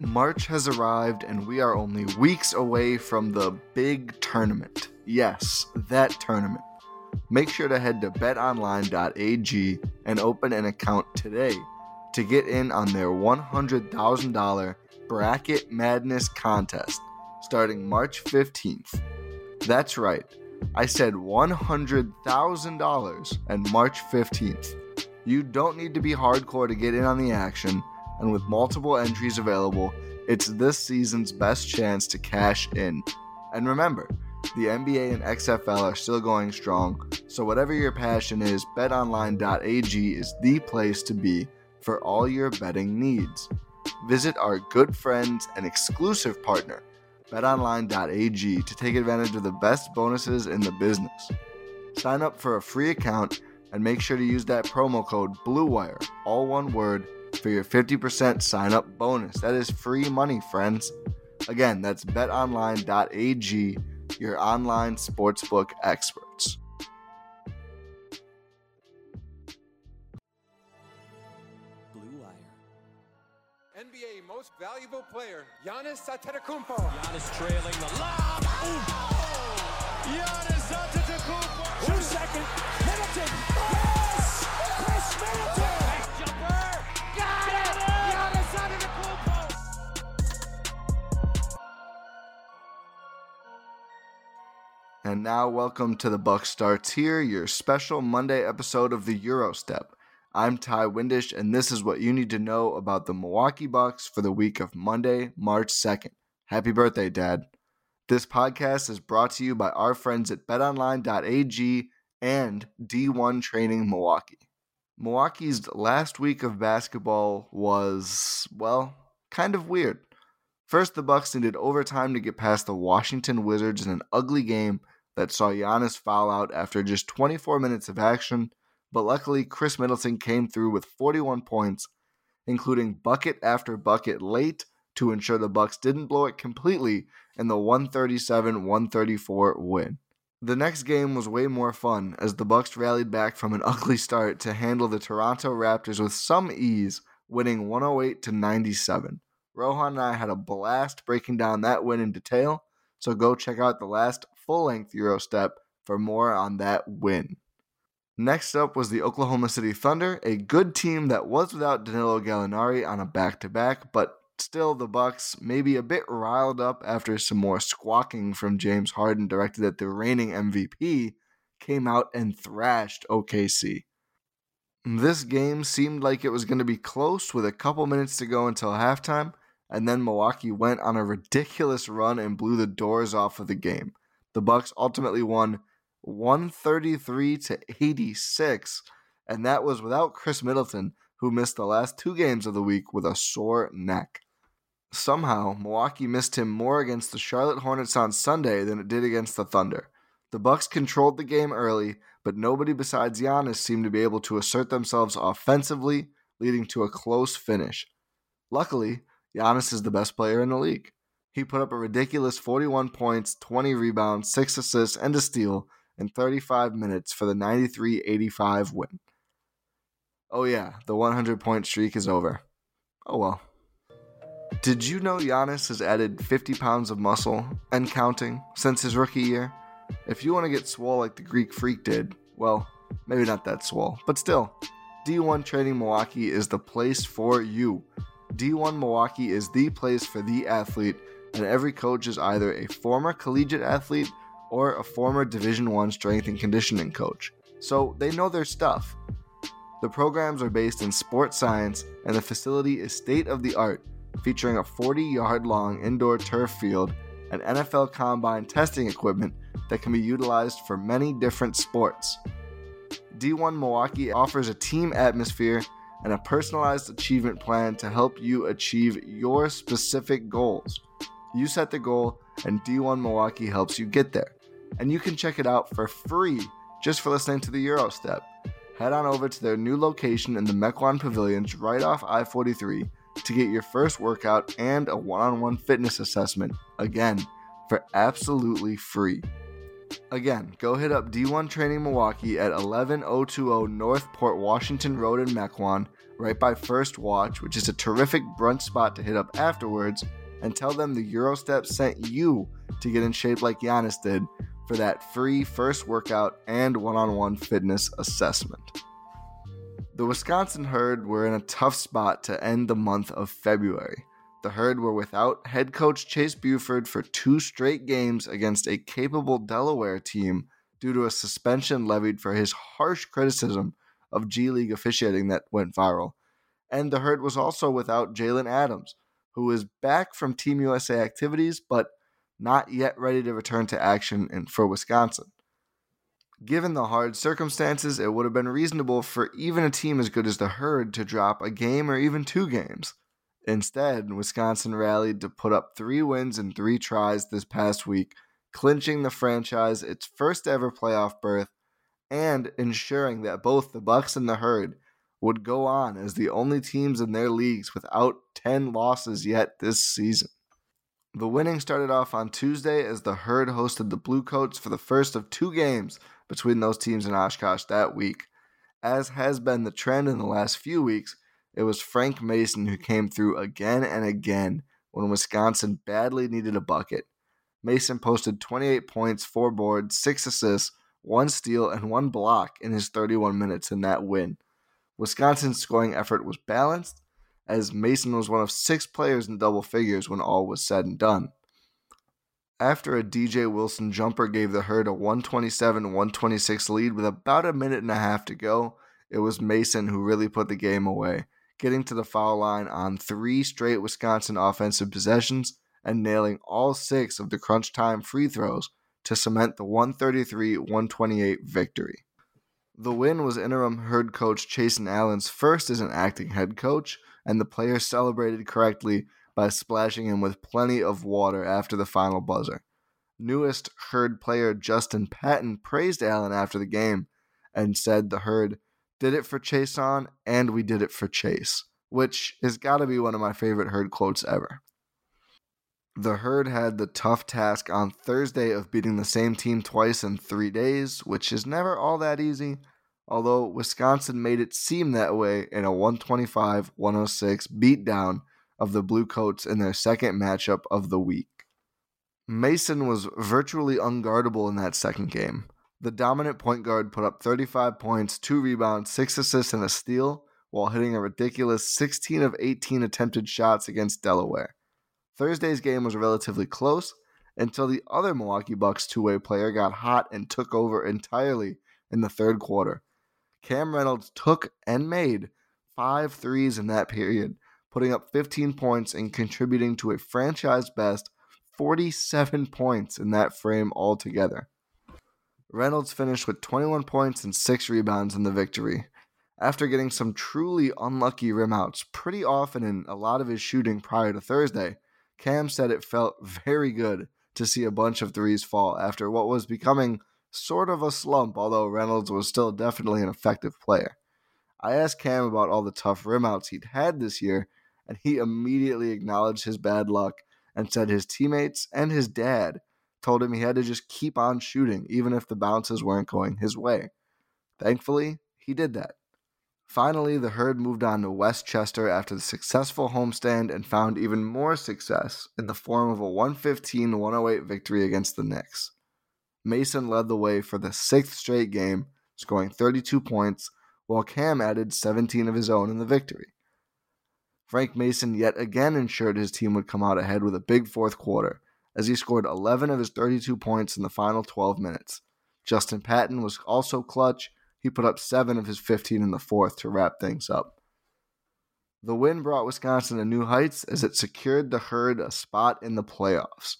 March has arrived and we are only weeks away from the big tournament. Yes, that tournament. Make sure to head to betonline.ag and open an account today to get in on their $100,000 Bracket Madness contest starting March 15th. That's right, I said $100,000 and March 15th. You don't need to be hardcore to get in on the action and with multiple entries available, it's this season's best chance to cash in. And remember, the NBA and XFL are still going strong, so whatever your passion is, betonline.ag is the place to be for all your betting needs. Visit our good friends and exclusive partner, betonline.ag, to take advantage of the best bonuses in the business. Sign up for a free account and make sure to use that promo code BLUEWIRE, all one word for your 50% sign up bonus. That is free money, friends. Again, that's betonline.ag, your online sportsbook experts. Blue Wire. NBA Most Valuable Player, Giannis Antetokounmpo. Giannis trailing the lob. Ooh. Giannis Antetokounmpo. Two second. Middleton. Yes! Khris Middleton. And now, welcome to the Buck Starts Here, your special Monday episode of the Eurostep. I'm Ti Windisch, and this is what you need to know about the Milwaukee Bucks for the week of Monday, March 2nd. Happy birthday, Dad. This podcast is brought to you by our friends at betonline.ag and D1 Training Milwaukee. Milwaukee's last week of basketball was, well, kind of weird. First, the Bucks needed overtime to get past the Washington Wizards in an ugly game that saw Giannis foul out after just 24 minutes of action, but luckily Khris Middleton came through with 41 points, including bucket after bucket late to ensure the Bucks didn't blow it completely in the 137-134 win. The next game was way more fun as the Bucks rallied back from an ugly start to handle the Toronto Raptors with some ease, winning 108 to 97. Rohan and I had a blast breaking down that win in detail, so go check out the last full-length Euro step for more on that win. Next up was the Oklahoma City Thunder, a good team that was without Danilo Gallinari on a back-to-back, but still the Bucks maybe a bit riled up after some more squawking from James Harden directed at the reigning MVP came out and thrashed OKC. This game seemed like it was going to be close with a couple minutes to go until halftime, and then Milwaukee went on a ridiculous run and blew the doors off of the game. The Bucks ultimately won 133 to 86, and that was without Khris Middleton, who missed the last two games of the week with a sore neck. Somehow, Milwaukee missed him more against the Charlotte Hornets on Sunday than it did against the Thunder. The Bucks controlled the game early, but nobody besides Giannis seemed to be able to assert themselves offensively, leading to a close finish. Luckily, Giannis is the best player in the league. He put up a ridiculous 41 points, 20 rebounds, 6 assists, and a steal in 35 minutes for the 93 85 win. Oh, yeah, the 100 point streak is over. Oh well. Did you know Giannis has added 50 pounds of muscle and counting since his rookie year? If you want to get swole like the Greek freak did, well, maybe not that swole, but still, D1 Training Milwaukee is the place for you. D1 Milwaukee is the place for the athlete, and every coach is either a former collegiate athlete or a former Division 1 strength and conditioning coach. So they know their stuff. The programs are based in sports science, and the facility is state of the art, featuring a 40 yard long indoor turf field and NFL combine testing equipment that can be utilized for many different sports. D1 Milwaukee offers a team atmosphere and a personalized achievement plan to help you achieve your specific goals. You set the goal, and D1 Milwaukee helps you get there. And you can check it out for free just for listening to the Eurostep. Head on over to their new location in the Mequon Pavilions right off I 43 to get your first workout and a one on one fitness assessment, again, for absolutely free. Again, go hit up D1 Training Milwaukee at 11020 North Port Washington Road in Mequon, right by First Watch, which is a terrific brunch spot to hit up afterwards, and tell them the Eurostep sent you to get in shape like Giannis did for that free first workout and one on one fitness assessment. The Wisconsin Herd were in a tough spot to end the month of February. The Herd were without head coach Chase Buford for two straight games against a capable Delaware team due to a suspension levied for his harsh criticism of G League officiating that went viral. And the Herd was also without Jalen Adams, who is back from Team USA activities but not yet ready to return to action in, for Wisconsin. Given the hard circumstances, it would have been reasonable for even a team as good as the Herd to drop a game or even two games. Instead, Wisconsin rallied to put up three wins and three tries this past week, clinching the franchise its first ever playoff berth and ensuring that both the Bucks and the Herd would go on as the only teams in their leagues without 10 losses yet this season. The winning started off on Tuesday as the Herd hosted the Bluecoats for the first of two games between those teams in Oshkosh that week. As has been the trend in the last few weeks, it was Frank Mason who came through again and again when Wisconsin badly needed a bucket. Mason posted 28 points, 4 boards, 6 assists, 1 steal, and 1 block in his 31 minutes in that win. Wisconsin's scoring effort was balanced, as Mason was one of six players in double figures when all was said and done. After a DJ Wilson jumper gave the Herd a 127 126 lead with about a minute and a half to go, it was Mason who really put the game away, getting to the foul line on three straight Wisconsin offensive possessions and nailing all six of the crunch time free throws to cement the 133 128 victory. The win was interim Herd coach Chaisson Allen's first as an acting head coach, and the players celebrated correctly by splashing him with plenty of water after the final buzzer. Newest Herd player Justin Patton praised Allen after the game and said the Herd did it for Chaisson and we did it for Chase, which has got to be one of my favorite Herd quotes ever. The Herd had the tough task on Thursday of beating the same team twice in three days, which is never all that easy, although Wisconsin made it seem that way in a 125 106 beatdown of the Bluecoats in their second matchup of the week. Mason was virtually unguardable in that second game. The dominant point guard put up 35 points, 2 rebounds, 6 assists, and a steal while hitting a ridiculous 16 of 18 attempted shots against Delaware. Thursday's game was relatively close until the other Milwaukee Bucks two way player got hot and took over entirely in the third quarter. Cam Reynolds took and made five threes in that period, putting up 15 points and contributing to a franchise best 47 points in that frame altogether. Reynolds finished with 21 points and 6 rebounds in the victory. After getting some truly unlucky rimouts pretty often in a lot of his shooting prior to Thursday, Cam said it felt very good to see a bunch of threes fall after what was becoming sort of a slump, although Reynolds was still definitely an effective player. I asked Cam about all the tough rimouts he'd had this year, and he immediately acknowledged his bad luck and said his teammates and his dad told him he had to just keep on shooting even if the bounces weren't going his way. Thankfully, he did that. Finally, the herd moved on to Westchester after the successful homestand and found even more success in the form of a 115 108 victory against the Knicks. Mason led the way for the sixth straight game, scoring 32 points, while Cam added 17 of his own in the victory. Frank Mason yet again ensured his team would come out ahead with a big fourth quarter, as he scored 11 of his 32 points in the final 12 minutes. Justin Patton was also clutch. He put up 7 of his 15 in the fourth to wrap things up. The win brought Wisconsin to new heights as it secured the Herd a spot in the playoffs.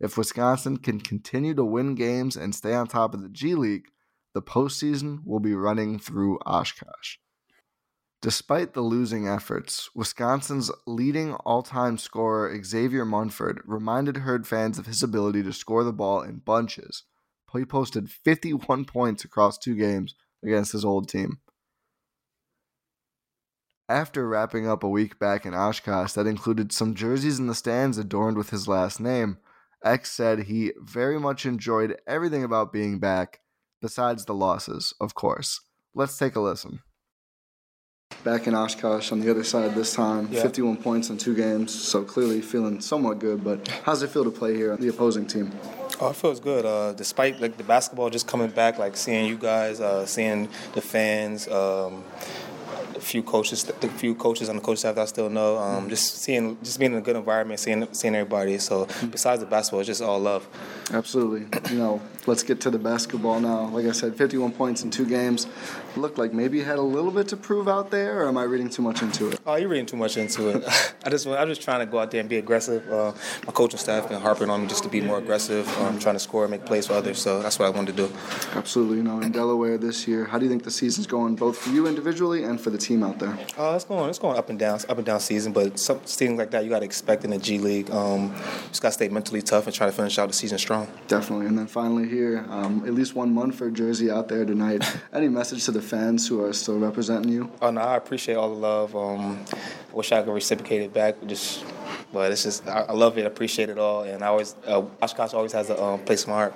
If Wisconsin can continue to win games and stay on top of the G League, the postseason will be running through Oshkosh. Despite the losing efforts, Wisconsin's leading all time scorer Xavier Munford reminded Herd fans of his ability to score the ball in bunches. He posted 51 points across two games against his old team. After wrapping up a week back in Oshkosh that included some jerseys in the stands adorned with his last name, X said he very much enjoyed everything about being back, besides the losses, of course. Let's take a listen. Back in Oshkosh on the other side this time, Yeah. 51 points in two games, so clearly feeling somewhat good. But how's it feel to play here, the opposing team? Oh, it feels good. Uh, despite like the basketball just coming back, like seeing you guys, uh, seeing the fans, um, few coaches, the few coaches on the coach staff that I still know. Um, just seeing, just being in a good environment, seeing seeing everybody. So besides the basketball, it's just all love. Absolutely. You know, let's get to the basketball now. Like I said, 51 points in two games. Looked like maybe you had a little bit to prove out there, or am I reading too much into it? Oh, you're reading too much into it. I just, I'm just trying to go out there and be aggressive. Uh, my coaching staff been harping on me just to be more aggressive, um, trying to score and make plays for others. So that's what I wanted to do. Absolutely. You know, in Delaware this year, how do you think the season's going, both for you individually and for the team out there? Uh, it's going, it's going up and down, up and down season. But some things like that you got to expect in the G League. Um, just got to stay mentally tough and try to finish out the season strong. Definitely. And then finally here, um, at least one Munford jersey out there tonight. Any message to the fans who are still representing you? Oh no, I appreciate all the love. Um, I wish I could reciprocate it back. Just, but it's just I, I love it, appreciate it all, and I always uh, Oshkosh always has a um, place in my heart.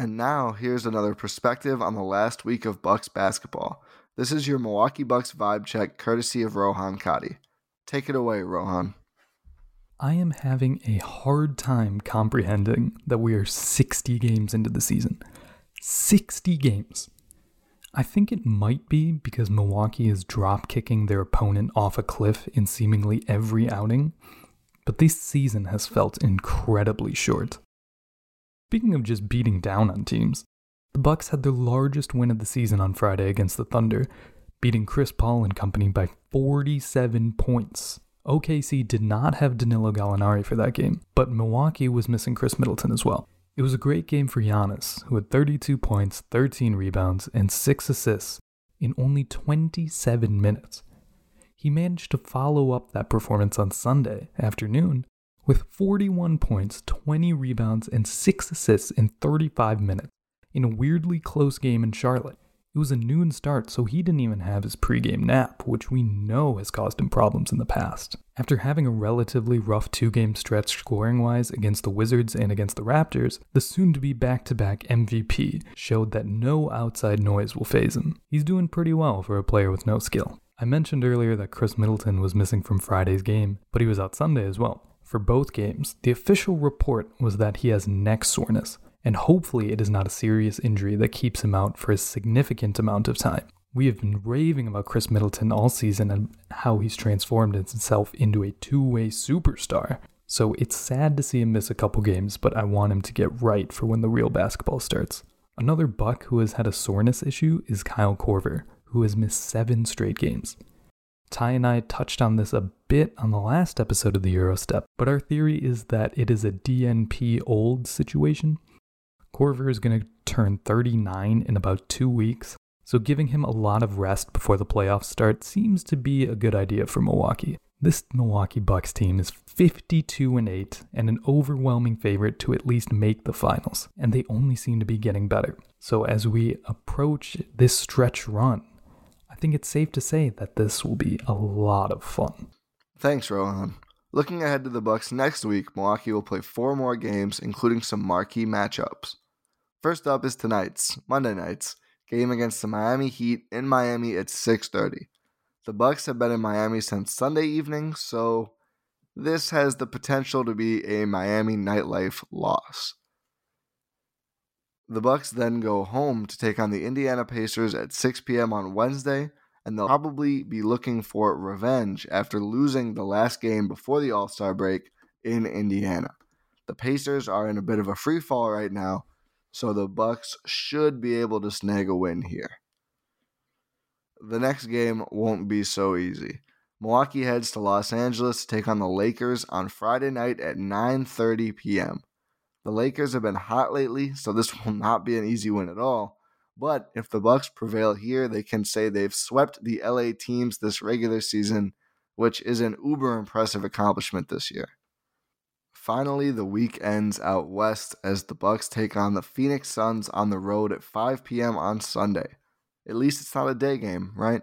And now here's another perspective on the last week of Bucks basketball. This is your Milwaukee Bucks vibe check, courtesy of Rohan Kadi. Take it away, Rohan. I am having a hard time comprehending that we are 60 games into the season. 60 games. I think it might be because Milwaukee is drop kicking their opponent off a cliff in seemingly every outing, but this season has felt incredibly short. Speaking of just beating down on teams, the Bucks had their largest win of the season on Friday against the Thunder, beating Chris Paul and company by 47 points. OKC did not have Danilo Gallinari for that game, but Milwaukee was missing Khris Middleton as well. It was a great game for Giannis, who had 32 points, 13 rebounds, and 6 assists in only 27 minutes. He managed to follow up that performance on Sunday afternoon with 41 points, 20 rebounds, and 6 assists in 35 minutes in a weirdly close game in Charlotte. It was a noon start, so he didn't even have his pregame nap, which we know has caused him problems in the past. After having a relatively rough two game stretch scoring wise against the Wizards and against the Raptors, the soon to be back to back MVP showed that no outside noise will phase him. He's doing pretty well for a player with no skill. I mentioned earlier that Khris Middleton was missing from Friday's game, but he was out Sunday as well. For both games, the official report was that he has neck soreness, and hopefully it is not a serious injury that keeps him out for a significant amount of time. We have been raving about Khris Middleton all season and how he's transformed himself into a two way superstar. So it's sad to see him miss a couple games, but I want him to get right for when the real basketball starts. Another Buck who has had a soreness issue is Kyle Korver, who has missed seven straight games. Ty and I touched on this a bit on the last episode of the Eurostep, but our theory is that it is a DNP old situation. Korver is going to turn 39 in about two weeks, so giving him a lot of rest before the playoffs start seems to be a good idea for Milwaukee. This Milwaukee Bucks team is 52 and 8 and an overwhelming favorite to at least make the finals, and they only seem to be getting better. So as we approach this stretch run, I think it's safe to say that this will be a lot of fun. Thanks, Rohan. Looking ahead to the Bucks next week, Milwaukee will play four more games, including some marquee matchups. First up is tonight's Monday night's game against the Miami Heat in Miami at 6:30. The Bucks have been in Miami since Sunday evening, so this has the potential to be a Miami nightlife loss. The Bucks then go home to take on the Indiana Pacers at 6 p.m. on Wednesday, and they'll probably be looking for revenge after losing the last game before the All-Star break in Indiana. The Pacers are in a bit of a free fall right now, so the Bucks should be able to snag a win here. The next game won't be so easy. Milwaukee heads to Los Angeles to take on the Lakers on Friday night at 9:30 p.m. The Lakers have been hot lately, so this will not be an easy win at all. But if the Bucks prevail here, they can say they've swept the LA teams this regular season, which is an uber impressive accomplishment this year. Finally, the week ends out west as the Bucks take on the Phoenix Suns on the road at 5 p.m. on Sunday. At least it's not a day game, right?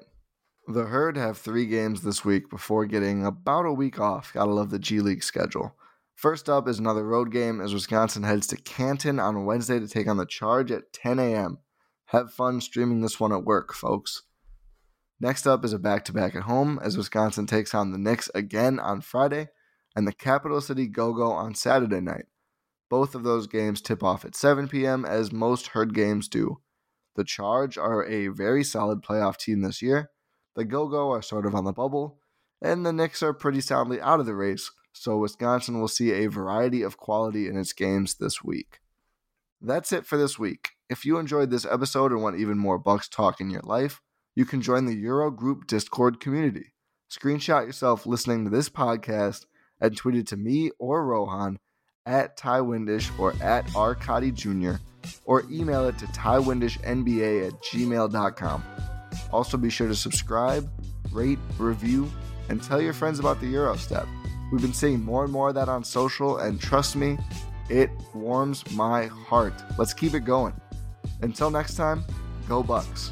The Herd have three games this week before getting about a week off. Gotta love the G League schedule. First up is another road game as Wisconsin heads to Canton on Wednesday to take on the Charge at 10 a.m. Have fun streaming this one at work, folks. Next up is a back to back at home as Wisconsin takes on the Knicks again on Friday and the Capital City Go Go on Saturday night. Both of those games tip off at 7 p.m., as most herd games do. The Charge are a very solid playoff team this year. The Go Go are sort of on the bubble, and the Knicks are pretty soundly out of the race, so Wisconsin will see a variety of quality in its games this week. That's it for this week. If you enjoyed this episode and want even more Bucks talk in your life, you can join the Euro Group Discord community. Screenshot yourself listening to this podcast and tweet it to me or Rohan at Ty Windish or at Arcadi Jr. or email it to tywindishnba at gmail.com. Also, be sure to subscribe, rate, review, and tell your friends about the Eurostep. We've been seeing more and more of that on social, and trust me, it warms my heart. Let's keep it going. Until next time, go Bucks.